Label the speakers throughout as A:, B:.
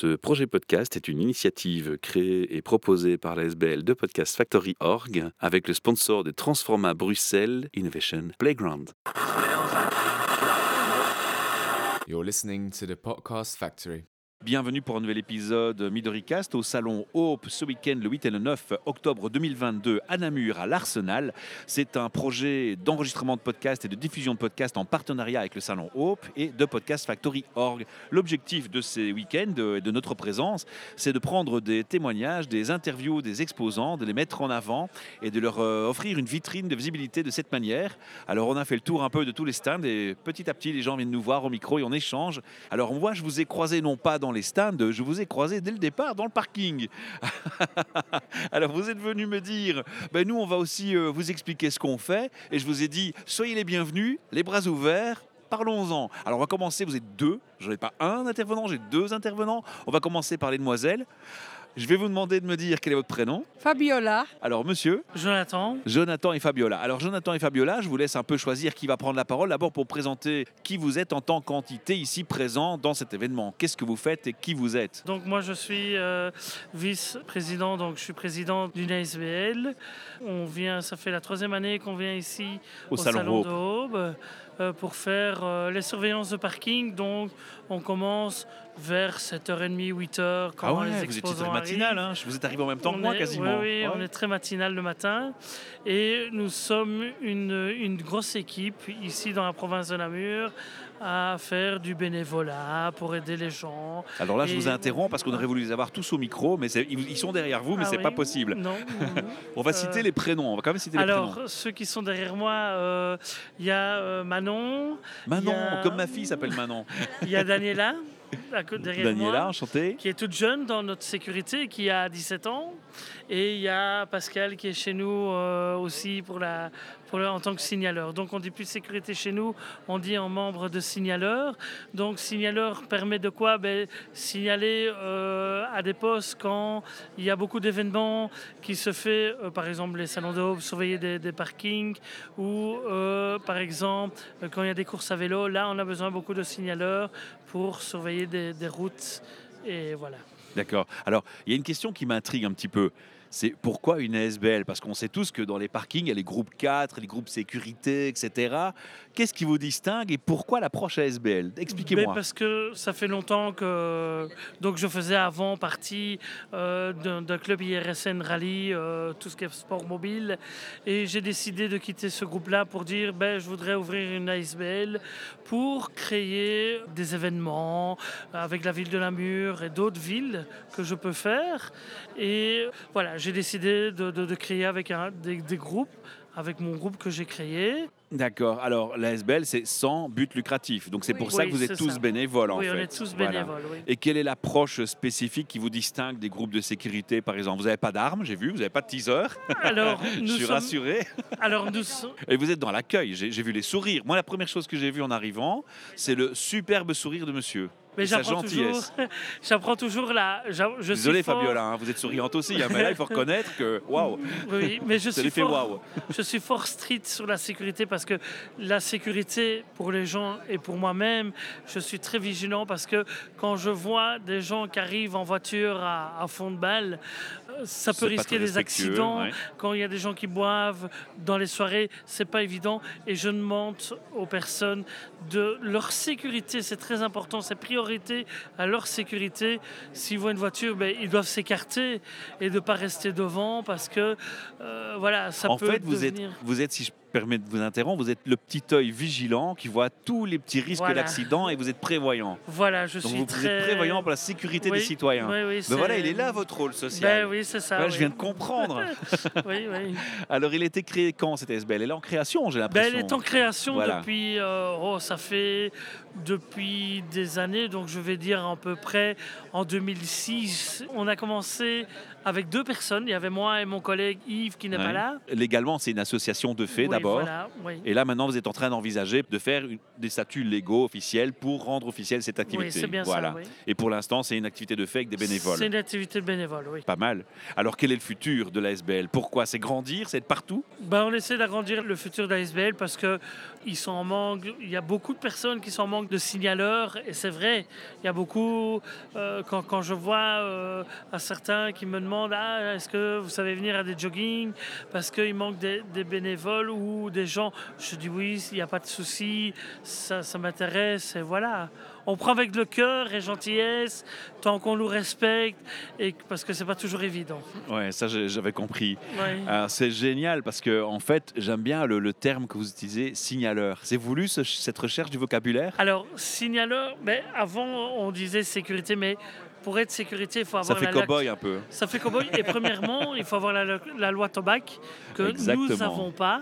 A: Ce projet podcast est une initiative créée et proposée par la SBL de Podcast Factory Org avec le sponsor de Transforma Bruxelles Innovation Playground. Bienvenue pour un nouvel épisode MidoriCast au Salon Hope ce week-end le 8 et le 9 octobre 2022 à Namur, à l'Arsenal. C'est un projet d'enregistrement de podcasts et de diffusion de podcasts en partenariat avec le Salon Hope et de Podcast Factory Org. L'objectif de ces week-ends et de notre présence, c'est de prendre des témoignages, des interviews des exposants, de les mettre en avant et de leur euh, offrir une vitrine de visibilité de cette manière. Alors on a fait le tour un peu de tous les stands et petit à petit les gens viennent nous voir au micro et on échange. Alors moi je vous ai croisé non pas dans les stands, je vous ai croisé dès le départ dans le parking. Alors vous êtes venu me dire, ben nous on va aussi euh, vous expliquer ce qu'on fait, et je vous ai dit, soyez les bienvenus, les bras ouverts. Parlons-en. Alors on va commencer, vous êtes deux, je n'ai pas un intervenant, j'ai deux intervenants. On va commencer par les demoiselles. Je vais vous demander de me dire quel est votre prénom.
B: Fabiola.
A: Alors monsieur
C: Jonathan.
A: Jonathan et Fabiola. Alors Jonathan et Fabiola, je vous laisse un peu choisir qui va prendre la parole. D'abord pour présenter qui vous êtes en tant qu'entité ici présent dans cet événement. Qu'est-ce que vous faites et qui vous êtes?
C: Donc moi je suis euh, vice-président, donc je suis président d'une ASBL. On vient, ça fait la troisième année qu'on vient ici
A: Au Salon Hope.
C: de Aube pour faire euh, les surveillances de parking. Donc on commence vers 7h30, 8h quand
A: Ah ouais,
C: les
A: vous étiez très matinal. hein. Vous êtes arrivé en même temps que moi
C: est-
A: quasiment.
C: Oui, oui,
A: Ouais.
C: on est très matinal le matin. Et nous sommes une, une grosse équipe ici dans la province de Namur à faire du bénévolat pour aider les gens.
A: Alors là, je vous interromps parce qu'on aurait voulu les avoir tous au micro, mais ils sont derrière vous, mais
C: Ah
A: c'est
C: oui
A: pas possible.
C: Non.
A: On va
C: Euh,
A: citer les prénoms. On va quand même citer les
C: Alors,
A: prénoms.
C: ceux qui sont derrière moi, euh, il y a euh, Manon, a-
A: comme ma fille s'appelle Manon.
C: il y a Daniela, à côté- derrière
A: Daniela,
C: moi,
A: enchantée.
C: qui est toute jeune dans notre sécurité, qui a 17 ans. Et il y a Pascal qui est chez nous euh, aussi pour la, en tant que signaleur. Donc on dit plus sécurité chez nous, on dit en membre de signaleur. Donc signaleur permet de quoi? Ben, Signaler euh, à des postes quand il y a beaucoup d'événements qui se fait, euh, par exemple les salons de Aube, surveiller des, parkings, ou euh, par exemple quand il y a des courses à vélo, là on a besoin beaucoup de signaleurs pour surveiller des, des routes. Et voilà.
A: D'accord. Alors, il y a une question qui m'intrigue un petit peu. C'est pourquoi une ASBL Parce qu'on sait tous que dans les parkings, il y a les groupes 4, les groupes sécurité, etc. Qu'est-ce qui vous distingue et pourquoi l'approche ASBL
C: Ben,
A: Expliquez-moi.
C: parce que ça fait longtemps que donc je faisais avant partie euh, d'un d'un club IRSN Rally, euh, tout ce qui est sport mobile, et j'ai décidé de quitter ce groupe-là pour dire ben je voudrais ouvrir une ASBL pour créer des événements avec la ville de Namur et d'autres villes que je peux faire. Et voilà, j'ai décidé de, de- de créer avec un, des, des groupes, avec mon groupe que j'ai créé.
A: D'accord. Alors, l'ASBL, c'est sans but lucratif. Donc, c'est
C: Oui.
A: pour ça que
C: Oui,
A: vous êtes tous
C: ça.
A: bénévoles, en
C: oui,
A: fait.
C: on est tous
A: Voilà.
C: bénévoles. oui.
A: Et quelle est l'approche spécifique qui vous distingue des groupes de sécurité, par exemple? Vous n'avez pas d'armes, j'ai vu, vous n'avez pas de teaser.
C: Alors,
A: Je
C: nous
A: suis
C: sommes,
A: rassuré.
C: alors nous, so-
A: Et vous êtes dans l'accueil, j'ai vu les sourires. Moi, la première chose que j'ai vue en arrivant, c'est le superbe sourire de monsieur.
C: Mais j'apprends toujours, j'apprends toujours la. Je
A: Désolé
C: suis
A: Fabiola, hein, vous êtes souriante aussi, hein, mais là il faut reconnaître que waouh,
C: Oui, mais je suis fort.
A: waouh.
C: Je suis fort strict sur la sécurité parce que la sécurité pour les gens et pour moi-même, je suis très vigilant parce que quand je vois des gens qui arrivent en voiture à, à fond de balle, ça peut risquer des accidents.
A: ouais.
C: Quand il y a des gens qui boivent dans les soirées, c'est pas évident. Et je demande aux personnes de leur sécurité, c'est très important, c'est priorité à leur sécurité. S'ils voient une voiture, ben, ils doivent s'écarter et de pas rester devant parce que euh, voilà, ça
A: En
C: peut
A: fait, vous êtes,
C: devenir.
A: vous êtes, si je permets de vous interrompre, vous êtes le petit œil vigilant qui voit tous les petits risques
C: Voilà.
A: d'accident et vous êtes prévoyant.
C: Voilà, je
A: Donc
C: suis
A: vous,
C: très.
A: vous êtes prévoyant pour la sécurité
C: Oui,
A: des citoyens.
C: oui,
A: Ben voilà, il est là votre rôle social.
C: Ben oui, c'est ça.
A: Je viens de comprendre.
C: Oui, oui.
A: Alors, il a été créé quand cette SBL Elle est en création, j'ai
C: Ben,
A: l'impression.
C: elle est en création
A: Voilà.
C: depuis, euh, oh, ça fait depuis des années, donc je vais dire à peu près en 2006. On a commencé avec deux personnes. Il y avait moi et mon collègue Yves qui n'est
A: Ouais.
C: pas là.
A: Légalement, c'est une association de fait, d'abord.
C: voilà, oui.
A: Et là, maintenant, vous êtes en train d'envisager de faire une- des statuts légaux officiels pour rendre officielle cette activité.
C: Oui, bien
A: voilà.
C: ça. oui.
A: Et pour l'instant, c'est une activité de fait avec des bénévoles.
C: C'est une activité de bénévole, oui.
A: Pas mal. Alors, quel est le futur de la SBL Pourquoi? C'est grandir? C'est être partout?
C: Ben, on essaie d'agrandir le futur d'ASBL parce que ils sont en manque. Il y a beaucoup de personnes qui sont en manque de signaleurs et c'est vrai. Il y a beaucoup. euh, quand, quand je vois euh, à certains qui me demandent ah, est-ce que vous savez venir à des joggings parce qu'il manque des, des bénévoles ou des gens, je dis oui, il n'y a pas de souci, ça, ça m'intéresse et voilà. On prend avec le cœur et gentillesse tant qu'on nous respecte et parce que c'est pas toujours évident.
A: Ouais, ça, j'avais compris.
C: Ouais.
A: C'est génial parce que, en fait, j'aime bien le, le terme que vous utilisez, signaleur. C'est voulu ce- cette recherche du vocabulaire?
C: Alors, signaleur, mais avant on disait sécurité, mais pour être sécurité, il faut
A: Ça
C: avoir
A: fait
C: la, la-
A: cow-boy un peu.
C: Ça fait cowboy. Et premièrement, il faut avoir la, la loi Tobac que nous
A: Exactement.
C: n'avons pas.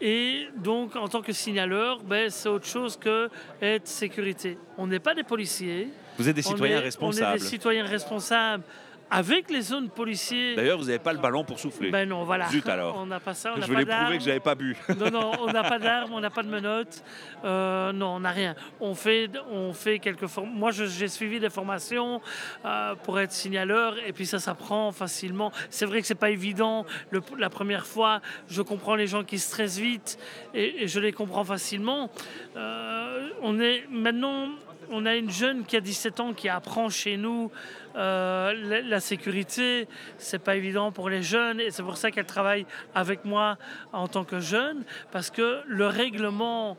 C: Et donc, en tant que signaleur, ben, c'est autre chose que être sécurité. On n'est pas des policiers.
A: Vous êtes des
C: On
A: citoyens
C: est- On est
A: responsables.
C: des citoyens responsables avec les zones policiers.
A: D'ailleurs, vous n'avez pas le ballon pour souffler.
C: Ben non, voilà.
A: Zut alors.
C: On n'a pas ça. On
A: je voulais prouver que j'avais pas bu.
C: Non, non, on n'a pas d'armes, on n'a pas de menottes. Euh, non, on n'a rien. On fait, on fait quelques formations. Moi, j'ai suivi des formations euh, pour être signaleur et puis ça s'apprend facilement. C'est vrai que c'est pas évident. Le- la première fois, je comprends les gens qui stressent vite et, et je les comprends facilement. Euh, on est maintenant. On a une jeune qui a 17 ans qui apprend chez nous euh, la, la sécurité. C'est pas évident pour les jeunes et c'est pour ça qu'elle travaille avec moi en tant que jeune parce que le règlement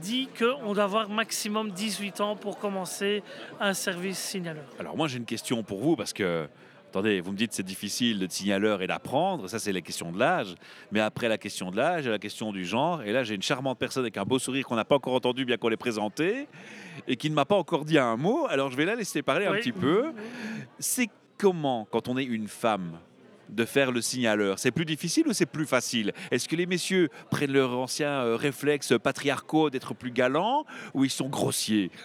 C: dit qu'on doit avoir maximum 18 ans pour commencer un service signaleur.
A: Alors moi j'ai une question pour vous parce que attendez, vous me dites c'est difficile de signaleur et d'apprendre, ça c'est la question de l'âge, mais après la question de l'âge, il y a la question du genre et là j'ai une charmante personne avec un beau sourire qu'on n'a pas encore entendu bien qu'on l'ait présenté et qui ne m'a pas encore dit un mot. Alors je vais la laisser parler un petit peu. C'est comment quand on est une femme de faire le signaleur C'est plus difficile ou c'est plus facile? Est-ce que les messieurs prennent leur ancien euh, réflexe patriarcaux d'être plus galants ou ils sont grossiers?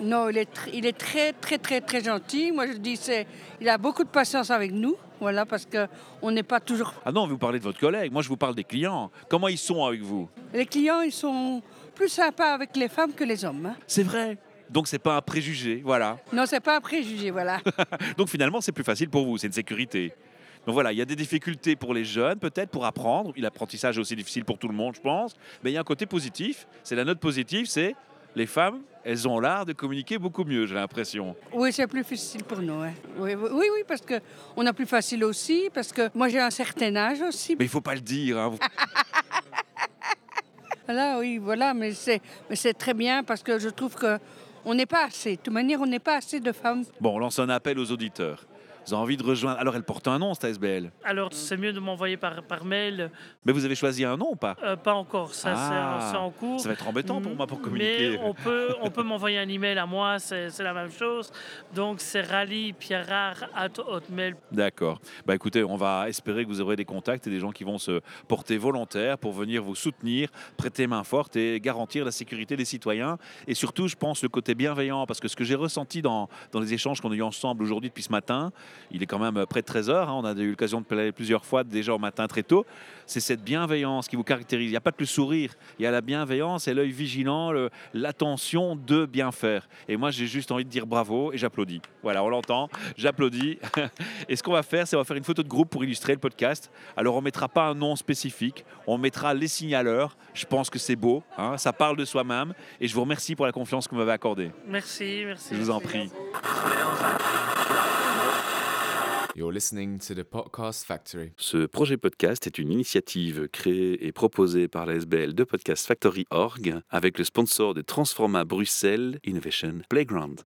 B: Non, il est, tr- il est très, très, très, très gentil. Moi, je dis, c'est, il a beaucoup de patience avec nous, voilà, parce qu'on n'est pas toujours.
A: Ah non, vous parlez de votre collègue, moi je vous parle des clients. Comment ils sont avec vous?
B: Les clients, ils sont plus sympas avec les femmes que les hommes. hein.
A: C'est vrai. Donc c'est pas un préjugé, voilà.
B: Non, c'est pas un préjugé, voilà.
A: Donc finalement c'est plus facile pour vous, c'est une sécurité. Donc voilà, il y a des difficultés pour les jeunes, peut-être pour apprendre. L'apprentissage est aussi difficile pour tout le monde, je pense. Mais il y a un côté positif. C'est la note positive, c'est les femmes, elles ont l'art de communiquer beaucoup mieux, j'ai l'impression.
B: Oui, c'est plus difficile pour nous. hein. Oui, oui, oui, parce qu'on a plus facile aussi, parce que moi, j'ai un certain âge aussi.
A: Mais il faut pas le dire. hein.
B: Voilà, oui, voilà, mais c'est, mais c'est très bien parce que je trouve que on n'est pas assez. De toute manière, on n'est pas assez de femmes.
A: Bon, on lance un appel aux auditeurs. Vous avez envie de rejoindre. Alors elle porte un nom, cette ASBL.
C: Alors, c'est mieux de m'envoyer par, par mail.
A: Mais vous avez choisi un nom ou pas?
C: Euh, pas encore, ça c'est en-
A: Ah,
C: c'est en cours.
A: Ça va être embêtant pour moi pour
C: Mais
A: communiquer.
C: on peut, on peut m'envoyer un email à moi, c'est c'est la même chose. Donc c'est rallypierrard.hotmail.
A: D'accord. Bah écoutez, on va espérer que vous aurez des contacts et des gens qui vont se porter volontaires pour venir vous soutenir, prêter main forte et garantir la sécurité des citoyens. Et surtout, je pense, le côté bienveillant, parce que ce que j'ai ressenti dans, dans les échanges qu'on a eu ensemble aujourd'hui depuis ce matin, il est quand même près de 13 heures, hein, on a eu l'occasion de parler plusieurs fois déjà au matin très tôt, c'est cette bienveillance qui vous caractérise. Il n'y a pas que le sourire, il y a la bienveillance et l'œil vigilant, l'attention de bien faire. Et moi, j'ai juste envie de dire bravo et j'applaudis. Voilà, on l'entend, j'applaudis. Et ce qu'on va faire, c'est on va faire une photo de groupe pour illustrer le podcast. Alors, on mettra pas un nom spécifique, on mettra les signaleurs. Je pense que c'est beau, hein, ça parle de soi-même. Et je vous remercie pour la confiance que vous m'avez accordée.
C: Merci, merci.
A: Je vous en prie.
D: You're listening to the Podcast Factory.
A: Ce projet podcast est une initiative créée et proposée par la SBL de Podcast Factory Org avec le sponsor de Transforma Bruxelles Innovation Playground.